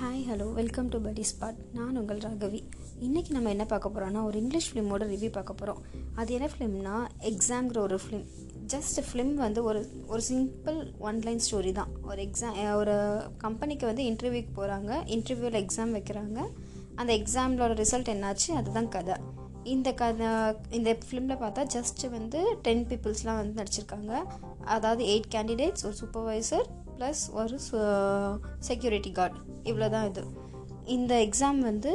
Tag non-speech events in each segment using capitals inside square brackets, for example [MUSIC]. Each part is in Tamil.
Hi hello welcome to Padi spot நான் உங்கள் ராகவி. இன்றைக்கி நம்ம என்ன பார்க்க போகிறோம்னா ஒரு இங்கிலீஷ் ஃபிலிமோட ரிவ்யூ பார்க்க போகிறோம் அது என்ன ஃபிலிம்னா எக்ஸாம்ங்கிற ஒரு ஃபிலிம் ஜஸ்ட் ஃபிலிம் வந்து ஒரு ஒரு சிம்பிள் ஒன் லைன் ஸ்டோரி தான். ஒரு எக்ஸாம் ஒரு கம்பெனிக்கு வந்து இன்டர்வியூக்கு போகிறாங்க இன்டர்வியூவில் எக்ஸாம் வைக்கிறாங்க. அந்த எக்ஸாமோட ரிசல்ட் என்னாச்சு? அதுதான் கதை. இந்த கதை இந்த ஃபிலிமில் பார்த்தா ஜஸ்ட்டு வந்து டென் பீப்புள்ஸ்லாம் வந்து நடிச்சிருக்காங்க. அதாவது எயிட் கேண்டிடேட்ஸ் ஒரு சூப்பர்வைசர் ப்ளஸ் ஒரு செக்யூரிட்டி கார்டு இவ்வளோ தான் இது. இந்த எக்ஸாம் வந்து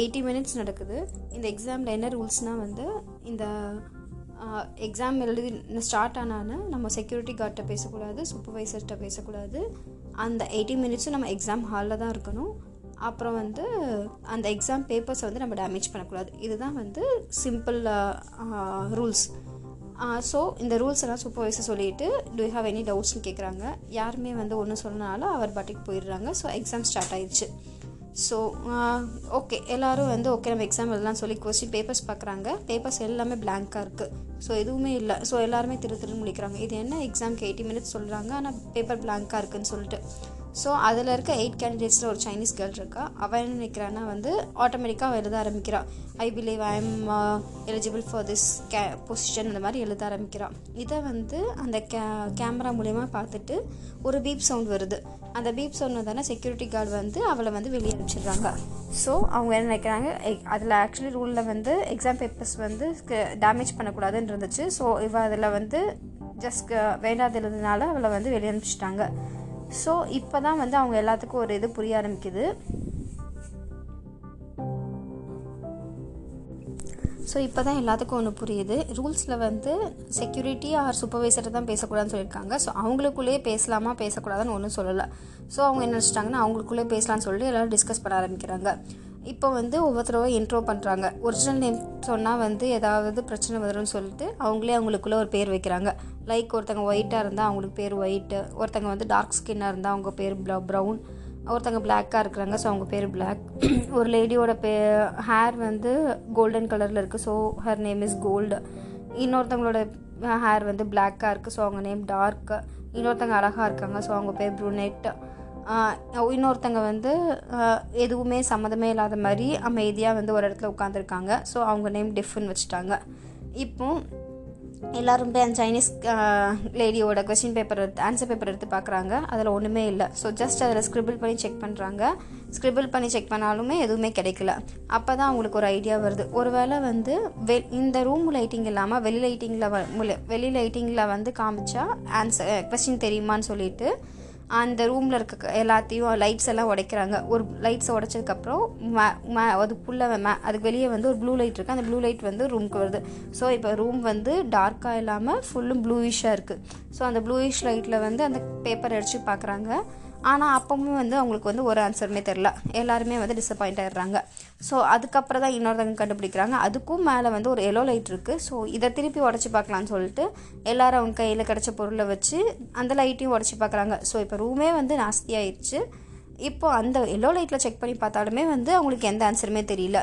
எயிட்டி மினிட்ஸ் நடக்குது. இந்த எக்ஸாமில் என்ன ரூல்ஸ்னால் வந்து இந்த எக்ஸாம் எழுதி ஸ்டார்ட் ஆனான்னு நம்ம செக்யூரிட்டி கார்ட்ட பேசக்கூடாது சூப்பர்வைசர்கிட்ட பேசக்கூடாது. அந்த எயிட்டி மினிட்ஸும் நம்ம எக்ஸாம் ஹாலில் தான் இருக்கணும். அப்புறம் வந்து அந்த எக்ஸாம் பேப்பர்ஸை வந்து நம்ம டேமேஜ் பண்ணக்கூடாது. இதுதான் வந்து சிம்பிள் ரூல்ஸ் ஸோ இந்த ரூல்ஸ் எல்லாம் சூப்பர்வைசர் சொல்லிட்டு டூ ஹாவ் எனி டவுட்ஸ்னு கேட்குறாங்க யாருமே வந்து ஒன்றும் சொன்னனால அவர் பாட்டுக்கு போயிடுறாங்க. ஸோ எக்ஸாம் ஸ்டார்ட் ஆயிடுச்சு. ஸோ ஓகே எல்லோரும் வந்து ஓகே நம்ம எக்ஸாம் எல்லாம் சொல்லி கொஸ்டின் பேப்பர்ஸ் பார்க்குறாங்க பேப்பர்ஸ் எல்லாமே பிளாங்காக இருக்குது ஸோ எதுவுமே இல்லை. ஸோ எல்லாருமே திரு திரு முடிக்கிறாங்க இது என்ன? எக்ஸாம்க்கு எயிட்டி மினிட்ஸ் சொல்கிறாங்க ஆனால் பேப்பர் பிளாங்காக இருக்குதுன்னு சொல்லிட்டு. ஸோ அதில் இருக்க எயிட் கேண்டிடேட்ஸில் ஒரு சைனீஸ் கேர்ள் இருக்கா. அவள் என்ன நினைக்கிறான்னா வந்து ஆட்டோமேட்டிக்காக அவள் எழுத ஆரம்பிக்கிறாள் I believe I am eligible for this K position அந்த மாதிரி எழுத ஆரம்பிக்கிறான் இதை வந்து அந்த கே கேமரா மூலயமா பார்த்துட்டு ஒரு பீப் சவுண்ட் வருது. அந்த பீப் சவுண்ட் தானே செக்யூரிட்டி கார்டு வந்து அவளை வந்து வெளியே அனுப்பிச்சிடுறாங்க. ஸோ அவங்க என்ன நினைக்கிறாங்க அதில் ஆக்சுவலி ரூலில் வந்து எக்ஸாம் பேப்பர்ஸ் வந்து டேமேஜ் பண்ணக்கூடாதுன்னு இருந்துச்சு ஸோ இவ அதில் வந்து ஜஸ்ட் uh, வேண்டாத எழுதுனால அவளை வந்து வெளியே அனுப்பிச்சிட்டாங்க. ஸோ இப்போ தான் வந்து அவங்க எல்லாத்துக்கும் ஒரு இது புரிய ஆரம்பிக்குது. ஸோ இப்போ தான் எல்லாத்துக்கும் ஒன்று புரியுது. ரூல்ஸில் வந்து செக்யூரிட்டி ஆர் சூப்பர்வைசரை தான் பேசக்கூடாதுன்னு சொல்லியிருக்காங்க. ஸோ அவங்களுக்குள்ளேயே பேசலாமா பேசக்கூடாதுன்னு ஒன்றும் சொல்லலை. ஸோ அவங்க என்ன நினச்சிட்டாங்கன்னா அவங்களுக்குள்ளே பேசலாம்னு சொல்லிட்டு எல்லோரும் டிஸ்கஸ் பண்ண ஆரம்பிக்கிறாங்க. இப்போ வந்து ஒவ்வொருத்தரவை இன்ட்ரோ பண்ணுறாங்க ஒரிஜினல் நேம் சொன்னால் வந்து ஏதாவது பிரச்சனை வரும்னு சொல்லிட்டு அவங்களே அவங்களுக்குள்ளே ஒரு பேர் வைக்கிறாங்க. லைக் ஒருத்தங்க ஒயிட்டாக இருந்தால் அவங்களுக்கு பேர் ஒயிட்டு ஒருத்தங்க வந்து டார்க் ஸ்கின்னாக இருந்தால் அவங்க பேர் ப்ள ப்ரௌன் ஒருத்தங்க பிளாக்காக இருக்கிறாங்க ஸோ அவங்க பேர் பிளாக் [CLEARS THROAT] ஒரு லேடியோட பே ஹேர் வந்து கோல்டன் கலரில் இருக்குது so her name is gold இன்னொருத்தவங்களோட hair வந்து பிளாக்காக இருக்குது ஸோ அவங்க நேம் டார்க்கு இன்னொருத்தங்க அழகாக இருக்காங்க ஸோ அவங்க பேர் ப்ரூனெட் இன்னொருத்தங்க வந்து எதுவுமே சம்மந்தமே இல்லாத மாதிரி அமைதியாக வந்து ஒரு இடத்துல உட்காந்துருக்காங்க ஸோ அவங்க நேம் டிஃப்னு வச்சுட்டாங்க. இப்போ எல்லோரும் போய் அந்த சைனீஸ் லேடியோட கொஸ்டின் பேப்பர் எடுத்து ஆன்சர் பேப்பர் எடுத்து பார்க்குறாங்க அதில் ஒன்றுமே இல்லை. ஸோ ஜஸ்ட் அதில் ஸ்க்ரிபிள் பண்ணி செக் பண்ணுறாங்க ஸ்க்ரிபிள் பண்ணி செக் பண்ணாலுமே எதுவுமே கிடைக்கல. அப்போ தான் அவங்களுக்கு ஒரு ஐடியா வருது. ஒருவேளை வந்து வெ இந்த ரூம் லைட்டிங் இல்லாமல் வெளி லைட்டிங்கில் வெளி லைட்டிங்கில் வந்து காமிச்சா ஆன்சர் கொஸ்டின் தெரியுமான்னு சொல்லிட்டு அந்த ரூமில் இருக்க எல்லாத்தையும் லைட்ஸ் எல்லாம் உடைக்கிறாங்க. ஒரு லைட்ஸை உடைச்சதுக்கப்புறம் மே மே அதுக்குள்ளே மே அதுக்கு வெளியே வந்து ஒரு ப்ளூ லைட் இருக்குது அந்த ப்ளூ லைட் வந்து ரூமுக்கு வருது. ஸோ இப்போ ரூம் வந்து டார்க்காக இல்லாமல் ஃபுல்லும் ப்ளூயிஷாக இருக்குது ஸோ அந்த ப்ளூயிஷ் லைட்டில் வந்து அந்த பேப்பர் அடித்து பார்க்குறாங்க ஆனால் அப்பவும் வந்து அவங்களுக்கு வந்து ஒரு ஆன்சருமே தெரில எல்லாருமே வந்து டிசப்பாயிண்ட் ஆகிடுறாங்க ஸோ அதுக்கப்புறம் தான் இன்னொருத்தவங்க கண்டுபிடிக்கிறாங்க. அதுக்கும் மேலே வந்து ஒரு எல்லோ லைட் இருக்குது ஸோ இதை திருப்பி உடச்சி பார்க்கலான்னு சொல்லிட்டு எல்லோரும் அவங்க கையில் கிடச்ச பொருளை வச்சு அந்த லைட்டையும் உடச்சி பார்க்குறாங்க. ஸோ இப்போ ரூமே வந்து நாஸ்தி ஆயிடுச்சு. இப்போ அந்த எல்லோ லைட்டில் செக் பண்ணி பார்த்தாலுமே வந்து அவங்களுக்கு எந்த ஆன்சருமே தெரியல.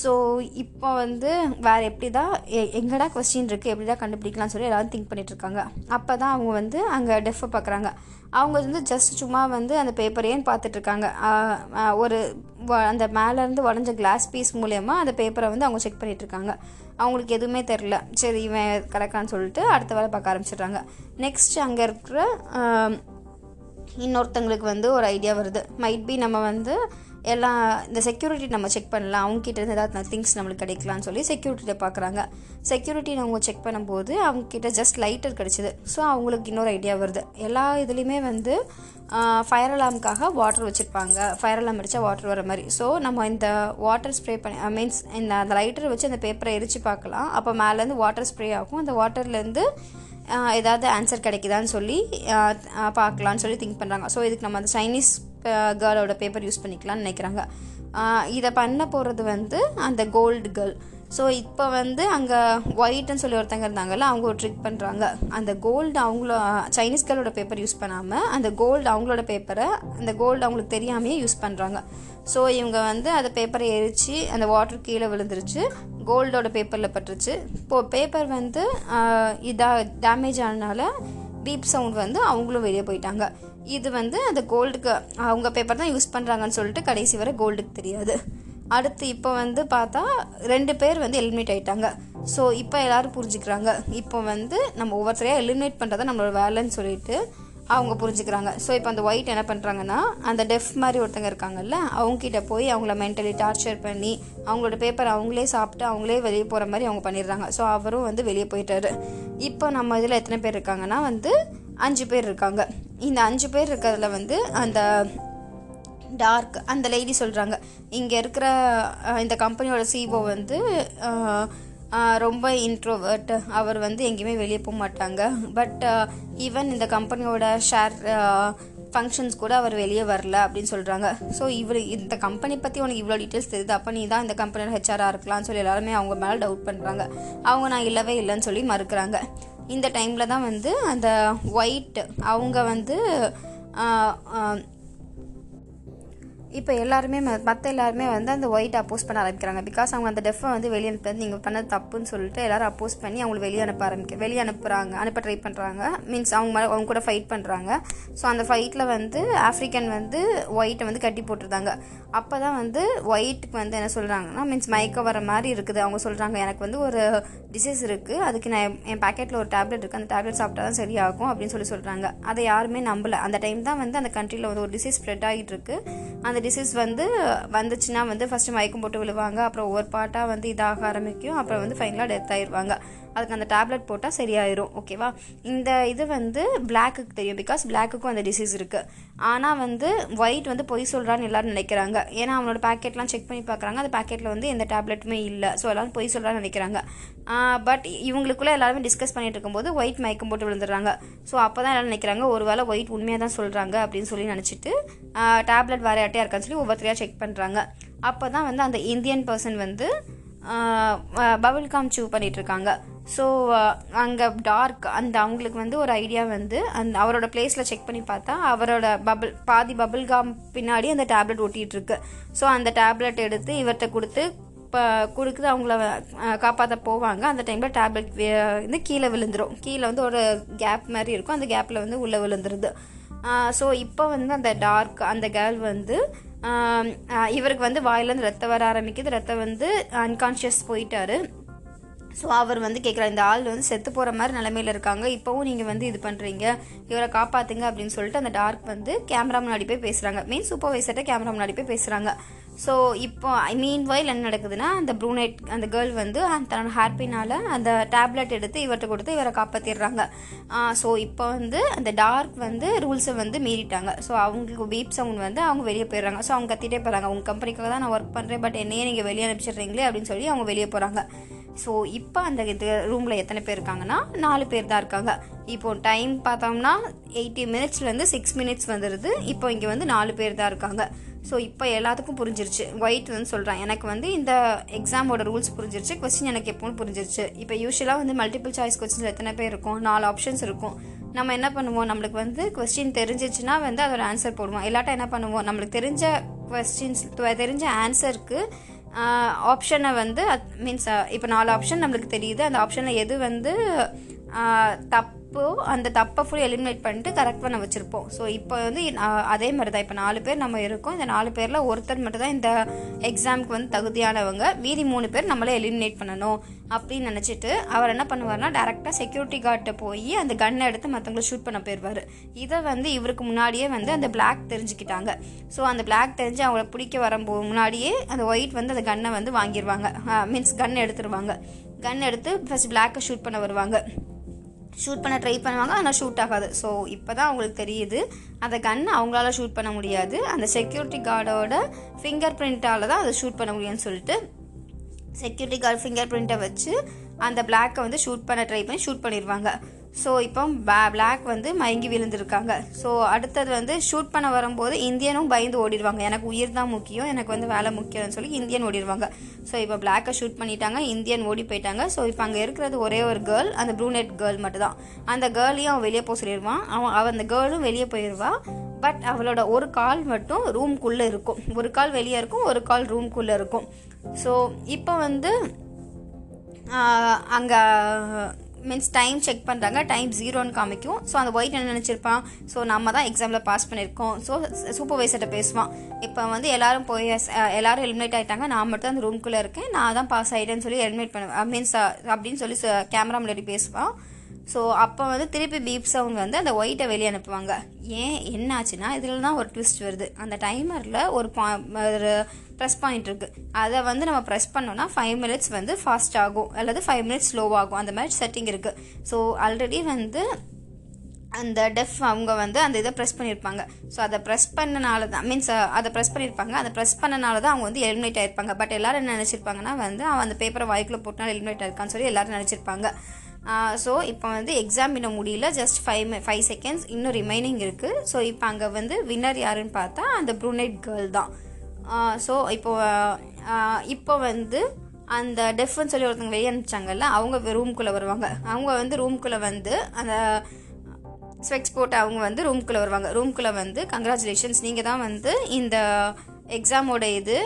ஸோ இப்போ வந்து வேறு எப்படி தான் எங்கடா கொஸ்டின் இருக்குது எப்படி தான் கண்டுபிடிக்கலாம்னு சொல்லி எல்லோரும் திங்க் பண்ணிகிட்ருக்காங்க அப்போ தான் அவங்க வந்து அங்கே டெஃபை பார்க்குறாங்க அவங்க வந்து ஜஸ்ட் சும்மா வந்து அந்த பேப்பரையும் பார்த்துட்ருக்காங்க ஒரு அந்த மேலேருந்து உடஞ்ச கிளாஸ் பீஸ் மூலயமா அந்த பேப்பரை வந்து அவங்க செக் பண்ணிகிட்ருக்காங்க அவங்களுக்கு எதுவுமே தெரில சரி இவன் கரெக்டான்னு சொல்லிட்டு அடுத்த வேலை பார்க்க ஆரம்பிச்சிடுறாங்க. நெக்ஸ்ட் அங்கே இருக்கிற இன்னொருத்தங்களுக்கு வந்து ஒரு ஐடியா வருது. மைட் பி நம்ம வந்து எல்லாம் இந்த செக்யூரிட்டி நம்ம செக் பண்ணலாம். அவங்ககிட்ட இருந்து ஏதாவது திங்ஸ் நம்மளுக்கு கிடைக்கலான்னு சொல்லி செக்யூரிட்டியை பார்க்குறாங்க செக்யூரிட்டி அவங்க செக் பண்ணும்போது அவங்கக்கிட்ட ஜஸ்ட் லைட்டர் கிடச்சிது. ஸோ அவங்களுக்கு இன்னொரு ஐடியா வருது. எல்லா இதுலேயுமே வந்து ஃபயர் அலாம்க்காக வாட்டர் வச்சுருப்பாங்க. ஃபயர் அலாம் அடித்தா வாட்டர் வர மாதிரி. ஸோ நம்ம இந்த வாட்டர் ஸ்ப்ரே பண்ணி மீன்ஸ் இந்த அந்த லைட்டர் வச்சு அந்த பேப்பரை எரித்து பார்க்கலாம் அப்போ மேலேருந்து வாட்டர் ஸ்ப்ரே ஆகும். அந்த வாட்டர்லேருந்து ஏதாவது ஆன்சர் கிடைக்குதான்னு சொல்லி பார்க்கலான்னு சொல்லி திங்க் பண்ணுறாங்க ஸோ இதுக்கு நம்ம அந்த சைனீஸ் கேர்ளோட பேப்பர் யூஸ் பண்ணிக்கலாம்னு நினைக்கிறாங்க. இதை பண்ண போகிறது வந்து அந்த கோல்டு கேர்ள் ஸோ இப்போ வந்து அங்கே ஒயிட்னு சொல்லி ஒருத்தங்க இருந்தாங்கல்ல அவங்க ஒரு ட்ரிக் பண்ணுறாங்க அந்த கோல்டு அவங்கள சைனீஸ் கேர்ளோட பேப்பர் யூஸ் பண்ணாமல் அந்த கோல்டு அவங்களோட பேப்பரை அந்த கோல்டு அவங்களுக்கு தெரியாமையே யூஸ் பண்ணுறாங்க ஸோ இவங்க வந்து அந்த பேப்பரை எரித்து அந்த வாட்டர் கீழே விழுந்துருச்சு கோல்டோட பேப்பரில் பட்டுருச்சு. இப்போது பேப்பர் வந்து இதாக டேமேஜ் ஆனனால பீப் சவுண்ட் வந்து அவங்களும் வெளியே போயிட்டாங்க. இது வந்து அந்த கோல்டுக்கு அவங்க பேப்பர் தான் யூஸ் பண்ணுறாங்கன்னு சொல்லிட்டு கடைசி வரை கோல்டுக்கு தெரியாது. அடுத்து இப்போ வந்து பார்த்தா ரெண்டு பேர் வந்து எலிமினேட் ஆகிட்டாங்க ஸோ இப்போ எல்லாரும் புரிஞ்சுக்கிறாங்க. இப்போ வந்து நம்ம ஒவ்வொருத்தரையாக எலிமினேட் பண்ணுறத நம்மளோட வேலைன்னு சொல்லிட்டு அவங்க புரிஞ்சுக்கிறாங்க. ஸோ இப்போ அந்த ஒயிட் என்ன பண்ணுறாங்கன்னா அந்த டெஃப் மாதிரி ஒருத்தங்க இருக்காங்கல்ல அவங்ககிட்ட போய் அவங்கள மென்டலி டார்ச்சர் பண்ணி அவங்களோட பேப்பர் அவங்களே சாப்பிட்டு அவங்களே வெளியே போகிற மாதிரி அவங்க பண்ணிடுறாங்க. ஸோ அவரும் வந்து வெளியே போயிட்டாரு. இப்போ நம்ம இதில் எத்தனை பேர் இருக்காங்கன்னா வந்து அஞ்சு பேர் இருக்காங்க. இந்த அஞ்சு பேர் இருக்கிறதுல வந்து அந்த டார்க் அந்த லேடி சொல்கிறாங்க இங்கே இருக்கிற இந்த கம்பெனியோட சிஓ வந்து ரொம்ப இன்ட்ரோவர்ட் அவர் வந்து எங்கேயுமே வெளியே போக மாட்டாங்க. பட் ஈவன் இந்த கம்பெனியோட ஷேர் ஃபங்க்ஷன்ஸ் கூட அவர் வெளியே வரல அப்படின்னு சொல்கிறாங்க ஸோ இவர் இந்த கம்பெனி பற்றி உனக்கு இவ்வளோ டீட்டெயில்ஸ் தெரியுது. அப்போ நீ தான் இந்த கம்பெனியோட ஹெச்ஆராக இருக்கலாம்னு சொல்லி எல்லாருமே அவங்க மேலே டவுட் பண்ணுறாங்க அவங்க நான் இல்லவே இல்லைன்னு சொல்லி மறுக்கிறாங்க. இந்த டைமில் தான் வந்து அந்த ஒயிட் அவங்க வந்து இப்போ எல்லாருமே மற்ற எல்லாருமே வந்து அந்த ஒயிட் அப்போஸ் பண்ண ஆரம்பிக்கிறாங்க. பிகாஸ் அவங்க அந்த டெஃபை வந்து வெளியே அனுப்பி நீங்கள் பண்ணது தப்புன்னு சொல்லிட்டு எல்லாரும் அப்போஸ் பண்ணி அவங்களை வெளியே அனுப்ப ஆரம்பிக்க வெளியே அனுப்புகிறாங்க அனுப்ப ட்ரை பண்ணுறாங்க மீன்ஸ் அவங்க மேலே அவங்க கூட ஃபைட் பண்ணுறாங்க ஸோ அந்த ஃபைட்டில் வந்து ஆஃப்ரிக்கன் வந்து ஒயிட்டை வந்து கட்டி போட்டுருந்தாங்க. அப்போ தான் வந்து ஒயிட்டுக்கு வந்து என்ன சொல்கிறாங்கன்னா மீன்ஸ் மயக்க வர மாதிரி இருக்குது. அவங்க சொல்கிறாங்க எனக்கு வந்து ஒரு டிசீஸ் இருக்குது அதுக்கு நான் என் பேக்கெட்டில் ஒரு டேப்லெட் இருக்குது அந்த டேப்லெட் சாப்பிட்டா தான் சரியாகும் அப்படின்னு சொல்லி சொல்கிறாங்க அதை யாருமே நம்பல. அந்த டைம் தான் வந்து அந்த கண்ட்ரியில் வந்து ஒரு டிசீஸ் ஸ்ப்ரெட் ஆகிட்டு இருக்கு. அந்த டிசீஸ் வந்து வந்துச்சுன்னா வந்து ஃபஸ்ட்டு மயக்கம் போட்டு விழுவாங்க. அப்புறம் ஒவ்வொரு பாட்டாக வந்து இதாக ஆரம்பிக்கும். அப்புறம் வந்து ஃபைனலாக டெத் ஆயிடுவாங்க அதுக்கு அந்த டேப்லெட் போட்டால் சரியாயிரும். ஓகேவா இந்த இது வந்து பிளாக்குக்கு தெரியும். பிகாஸ் பிளாக்குக்கும் அந்த டிசீஸ் இருக்குது ஆனால் வந்து ஒயிட் வந்து பொய் சொல்கிறான்னு எல்லோரும் நினைக்கிறாங்க. ஏன்னா அவனோட பேக்கெட்லாம் செக் பண்ணி பார்க்குறாங்க அந்த பேக்கெட்டில் வந்து எந்த டேப்லெட்டுமே இல்லை. ஸோ எல்லாரும் பொய் சொல்கிறான்னு நினைக்கிறாங்க. பட் இவங்களுக்குள்ளே எல்லாருமே டிஸ்கஸ் பண்ணிட்டு இருக்கும்போது ஒயிட் மயக்கம் போட்டு விழுந்துடுறாங்க. ஸோ அப்போ தான் எல்லாரும் நினைக்கிறாங்க ஒரு வேளை ஒயிட் உண்மையாக தான் சொல்கிறாங்க அப்படின்னு சொல்லி நினச்சிட்டு டேப்லெட் வேறு யார்ட்டையா இருக்கான்னு சொல்லி ஒவ்வொருத்தரையாக செக் பண்ணுறாங்க அப்போ தான் வந்து அந்த இந்தியன் பர்சன் வந்து பபிள் காம் சூ பண்ணிகிட்ருக்காங்க இருக்காங்க. ஸோ அங்கே டார்க் அந்த அவங்களுக்கு வந்து ஒரு ஐடியா வந்து அந்த அவரோட பிளேஸில் செக் பண்ணி பார்த்தா அவரோட பபுள் பாதி பபுள் காம் பின்னாடி அந்த டேப்லெட் ஒட்டிகிட்ருக்கு ஸோ அந்த டேப்லெட் எடுத்து இவர்கிட்ட கொடுத்து இப்போ கொடுக்குது அவங்கள காப்பாற்ற போவாங்க. அந்த டைமில் டேப்லெட் வந்து கீழே விழுந்துரும். கீழே வந்து ஒரு கேப் மாதிரி இருக்கும். அந்த கேப்பில் வந்து உள்ளே விழுந்துருது. ஸோ இப்போ வந்து அந்த டார்க் அந்த கேர்ள் வந்து இவருக்கு வந்து வாயிலேருந்து ரத்தம் வர ஆரம்பிக்குது. ரத்தம் வந்து அன்கான்ஷியஸ் போயிட்டாரு. ஸோ அவர் வந்து கேட்குறாரு இந்த ஆள் வந்து செத்து போகிற மாதிரி நிலமையில இருக்காங்க. இப்போவும் நீங்கள் வந்து இது பண்ணுறீங்க இவரை காப்பாற்றுங்க அப்படின்னு சொல்லிட்டு அந்த டார்க் வந்து கேமரா முன்னாடி போய் பேசுகிறாங்க மெயின் சூப்பர்வைசர்கிட்ட கேமரா முன்னாடி போய் பேசுகிறாங்க ஸோ இப்போ ஐ மீன் வைல் என்ன நடக்குதுன்னா அந்த ப்ரூனைட் அந்த கேர்ள் வந்து அந்த தன்னோட ஹேர்பினால் அந்த டேப்லெட் எடுத்து இவர்கிட்ட கொடுத்து இவரை காப்பாற்றிடுறாங்க ஸோ இப்போ வந்து அந்த டார்க் வந்து ரூல்ஸை வந்து மீறிட்டாங்க. ஸோ அவங்களுக்கு பீப் சவுண்ட் வந்து அவங்க வெளியே போயிடுறாங்க. ஸோ அவங்க கத்திட்டே போகிறாங்க உங்கள் கம்பெனிக்காக தான் நான் ஒர்க் பண்ணுறேன் பட் என்னையே நீங்கள் வெளியே அனுப்பிச்சிடுறீங்களே அப்படின்னு சொல்லி அவங்க வெளியே போகிறாங்க ஸோ இப்போ அந்த இது ரூமில் எத்தனை பேர் இருக்காங்கன்னா நாலு பேர் தான் இருக்காங்க. இப்போ டைம் பார்த்தோம்னா எயிட்டி மினிட்ஸ்லேருந்து சிக்ஸ் மினிட்ஸ் வந்துடுது இப்போ இங்கே வந்து நாலு பேர் தான் இருக்காங்க. ஸோ இப்போ எல்லாத்துக்கும் புரிஞ்சிருச்சு. ஒயிட் வந்து சொல்கிறேன் எனக்கு வந்து இந்த எக்ஸாமோட ரூல்ஸ் புரிஞ்சிருச்சு. கொஸ்டின் எனக்கு எப்போவும் புரிஞ்சிருச்சு. இப்போ யூஸ்வலாக வந்து மல்டிபிள் சாய்ஸ் கொஸ்டின்ஸில் எத்தனை பேர் இருக்கும்? நாலு ஆப்ஷன்ஸ் இருக்கும். நம்ம என்ன பண்ணுவோம்? நம்மளுக்கு வந்து கொஸ்டின் தெரிஞ்சிச்சுன்னா வந்து அதோட ஆன்சர் போடுவோம். இல்லாட்டா என்ன பண்ணுவோம்? நம்மளுக்கு தெரிஞ்ச கொஸ்டின்ஸ் தெரிஞ்ச ஆன்சருக்கு ஆப்ஷனை வந்து மீன்ஸ் இப்போ நாலு ஆப்ஷன் நம்மளுக்கு தெரியுது. அந்த ஆப்ஷனில் எது வந்து தப் தப்போ அந்த தப்பை ஃபுல் எலிமினேட் பண்ணிட்டு கரெக்ட் பண்ண வச்சுருப்போம். ஸோ இப்போ வந்து அதே மாதிரி தான் இப்போ நாலு பேர் நம்ம இருக்கோம். இந்த நாலு பேரில் ஒருத்தர் மட்டும் தான் இந்த எக்ஸாமுக்கு வந்து தகுதியானவங்க. மீதி மூணு பேர் நம்மளே எலிமினேட் பண்ணணும் அப்படின்னு நினச்சிட்டு அவர் என்ன பண்ணுவார்னா டேரெக்டாக செக்யூரிட்டி கார்ட்டை போய் அந்த கன்னை எடுத்து மற்றவங்களை ஷூட் பண்ண போயிடுவார் இதை வந்து இவருக்கு முன்னாடியே வந்து அந்த பிளாக் தெரிஞ்சுக்கிட்டாங்க. ஸோ அந்த பிளாக் தெரிஞ்சு அவங்கள பிடிக்க வரும்போ முன்னாடியே அந்த ஒயிட் வந்து அந்த கன்னை வந்து வாங்கிடுவாங்க மீன்ஸ் கன் எடுத்துருவாங்க. கன் எடுத்து ஃபர்ஸ்ட் பிளாக்கை ஷூட் பண்ண வருவாங்க. ஷூட் பண்ண ட்ரை பண்ணுவாங்க ஆனால் ஷூட் ஆகாது. ஸோ இப்போ தான் அவங்களுக்கு தெரியுது. அந்த கன் அவங்களால ஷூட் பண்ண முடியாது. அந்த செக்யூரிட்டி கார்டோட ஃபிங்கர் பிரிண்ட்டால் தான் அதை ஷூட் பண்ண முடியும்னு சொல்லிட்டு செக்யூரிட்டி கார்டு ஃபிங்கர் பிரிண்ட்டை வச்சு அந்த பிளாக்கை வந்து ஷூட் பண்ண ட்ரை பண்ணி ஷூட் பண்ணிடுவாங்க ஸோ இப்போ பிளாக் வந்து மயங்கி விழுந்திருக்காங்க. ஸோ அடுத்தது வந்து ஷூட் பண்ண வரும்போது இந்தியனும் பயந்து ஓடிடுவாங்க. எனக்கு உயிர் தான் முக்கியம் எனக்கு வந்து வேலை முக்கியம்னு சொல்லி இந்தியன் ஓடிடுவாங்க. ஸோ இப்போ பிளாக்கை ஷூட் பண்ணிட்டாங்க இந்தியன் ஓடி போயிட்டாங்க. ஸோ இப்போ அங்கே இருக்கிறது ஒரே ஒரு கேர்ள் அந்த ப்ரூனெட் கேர்ள் மட்டும் தான் அந்த கேர்ளையும் அவன் வெளியே போக சொல்லிடுவான். அவன் அவன் அந்த கேர்ளும் வெளியே போயிடுவான் பட் அவளோட ஒரு கால் மட்டும் ரூம்குள்ளே இருக்கும். ஒரு கால் வெளியே இருக்கும் ஒரு கால் ரூம்குள்ளே இருக்கும். ஸோ இப்போ வந்து அங்கே மீன்ஸ் டைம் செக் பண்ணுறாங்க டைம் ஜீரோன்னு காமிக்கும். ஸோ அந்த ஒயிட் என்ன நினச்சிருப்பான்? ஸோ நம்ம தான் எக்ஸாமில் பாஸ் பண்ணியிருக்கோம். ஸோ சூப்பர்வைசர்கிட்ட பேசுவான். இப்போ வந்து எல்லாரும் போய் எல்லாரும் எலிமினேட் ஆகிட்டாங்க நான் மட்டும் அந்த ரூம்குள்ளே இருக்கேன். நான் தான் பாஸ் ஆகிட்டேன்னு சொல்லி எலிமினேட் பண்ணுவேன் மீன்ஸ் அப்படின்னு சொல்லி கேமரா முன்னாடி பேசுவான். ஸோ அப்போ வந்து திருப்பி பீப் சவுண்ட் வந்து அந்த ஒயிட்டை வெளியே அனுப்புவாங்க. ஏன்? என்ன ஆச்சுன்னா இதில் தான் ஒரு ட்விஸ்ட் வருது. அந்த டைமரில் ஒரு பா ஒரு ப்ரெஸ் பாயிண்ட் இருக்குது அதை வந்து நம்ம ப்ரெஸ் பண்ணோன்னா ஃபைவ் மினிட்ஸ் வந்து ஃபாஸ்ட் ஆகும். அல்லது ஃபைவ் மினிட்ஸ் ஸ்லோவாகும் அந்த மாதிரி செட்டிங் இருக்குது ஸோ ஆல்ரெடி வந்து அந்த டெஃப் அவங்க வந்து அந்த இதை ப்ரெஸ் பண்ணியிருப்பாங்க ஸோ அதை ப்ரெஸ் பண்ணனால தான் மீன்ஸ் அதை ப்ரெஸ் பண்ணியிருப்பாங்க அதை ப்ரெஸ் பண்ணனால தான் அவங்க வந்து எலிமினேட் ஆயிருப்பாங்க. பட் எல்லாரும் என்ன நினச்சிருப்பாங்கன்னா வந்து அவன் அந்த பேப்பரை வாய்க்குள்ளே போட்டால் எலிமினேட் ஆயிருக்கான்னு சொல்லி எல்லாரும் நினச்சிருப்பாங்க. ஸோ இப்போ வந்து எக்ஸாம் இன்னும் முடியல. ஜஸ்ட் ஃபைவ் ஃபைவ் செகண்ட்ஸ் இன்னும் ரிமைனிங் இருக்குது ஸோ இப்போ அங்கே வந்து வின்னர் யாருன்னு பார்த்தா அந்த ப்ரூனைட் கேர்ள் தான். ஸோ இப்போ இப்போ வந்து அந்த டெஃப்னு சொல்லி ஒருத்தவங்க வெளியே அனுப்பிச்சாங்கல்ல அவங்க ரூம்குள்ளே வருவாங்க. அவங்க வந்து ரூம்குள்ளே வந்து அந்த ஸ்பெக்ஸ் போட்டு அவங்க வந்து ரூம்குள்ளே வருவாங்க. ரூம்குள்ளே வந்து கங்க்ராச்சுலேஷன்ஸ் நீங்கள் தான் வந்து இந்த எக்ஸாமோட இது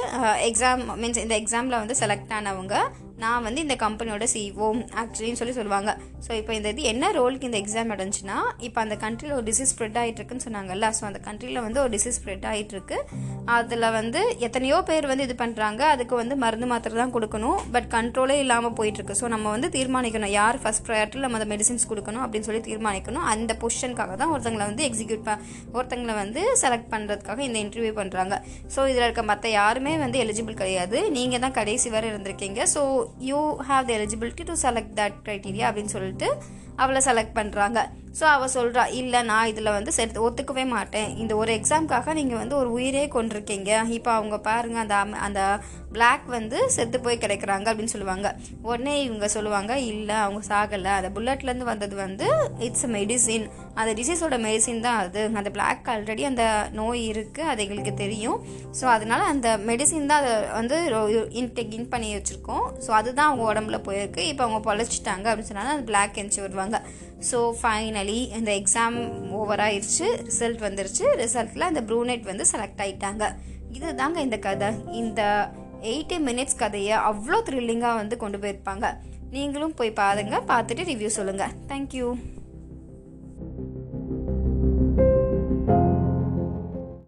எக்ஸாம் மீன்ஸ் இந்த எக்ஸாமில் வந்து செலக்ட் ஆனவங்க நான் வந்து இந்த கம்பெனியோட சிஓ ஆக்சுவலின்னு சொல்லி சொல்லுவாங்க. ஸோ இப்போ இந்த இது என்ன ரோலுக்கு இந்த எக்ஸாம் நடந்துச்சுன்னா இப்போ அந்த கண்ட்ரியில் ஒரு டிசீஸ் ஸ்ப்ரெட் ஆகிட்டு இருக்குன்னு சொன்னாங்கல்ல ஸோ அந்த கண்ட்ரியில் வந்து ஒரு டிசீஸ் ஸ்ப்ரெட் ஆகிட்டு இருக்கு அதில் வந்து எத்தனையோ பேர் வந்து இது பண்ணுறாங்க அதுக்கு வந்து மருந்து மாத்திரை தான் கொடுக்கணும் பட் கண்ட்ரோலே இல்லாமல் போயிட்டுருக்கு. ஸோ நம்ம வந்து தீர்மானிக்கணும் யார் ஃபஸ்ட் ப்ரையாரிட்டி நம்ம அந்த மெடிசின்ஸ் கொடுக்கணும் அப்படின்னு சொல்லி தீர்மானிக்கணும். அந்த பொசிஷனுக்காக தான் ஒருத்தங்களை வந்து எக்ஸிக்யூட் ப ஒருத்தங்களை வந்து செலக்ட் பண்ணுறதுக்காக இந்த இன்டர்வியூ பண்ணுறாங்க ஸோ இதில் இருக்க மற்ற யாருமே வந்து எலிஜிபிள் கிடையாது. நீங்கள் தான் கடைசி வரை இருந்திருக்கீங்க. So you have the eligibility to select that criteria அப்படின்னு சொல்லிட்டு அவளை செலக்ட் பண்ணுறாங்க ஸோ அவள் சொல்கிறா இல்லை நான் இதில் வந்து செட் ஒத்துக்கவே மாட்டேன். இந்த ஒரு எக்ஸாம்க்காக நீங்கள் வந்து ஒரு உயிரே கொண்டிருக்கீங்க இப்போ அவங்க பாருங்கள் அந்த அம் அந்த பிளாக் வந்து செத்து போய் கிடைக்கிறாங்க அப்படின்னு சொல்லுவாங்க. உடனே இவங்க சொல்லுவாங்க இல்லை அவங்க சாகலை. அந்த புல்லட்லேருந்து வந்தது வந்து இட்ஸ் மெடிசின் அந்த டிசீஸோட மெடிசின் தான் அது. அந்த பிளாக் ஆல்ரெடி அந்த நோய் இருக்குது அது எங்களுக்கு தெரியும். ஸோ அதனால அந்த மெடிசின் தான் அதை வந்து இன்டெக் இன் பண்ணி வச்சுருக்கோம். ஸோ அதுதான் அவங்க உடம்புல போயிருக்கு. இப்போ அவங்க பொழைச்சிட்டாங்க அப்படின்னு சொன்னாலும் அந்த பிளாக் எந்திச்சு வருவாங்க. ஸோ ஃபைனலி இந்த எக்ஸாம் ஓவர் ஆயிடுச்சு ரிசல்ட் வந்துருச்சு. ரிசல்ட்டில் அந்த ப்ரூனெட் வந்து செலக்ட் ஆயிட்டாங்க. இதுதாங்க இந்த கதை. இந்த எயிட்டி மினிட்ஸ் கதையை அவ்வளோ த்ரில்லிங்காக வந்து கொண்டு போயிருப்பாங்க. நீங்களும் போய் பாருங்கள் பார்த்துட்டு ரிவ்யூ சொல்லுங்கள் தேங்க்யூ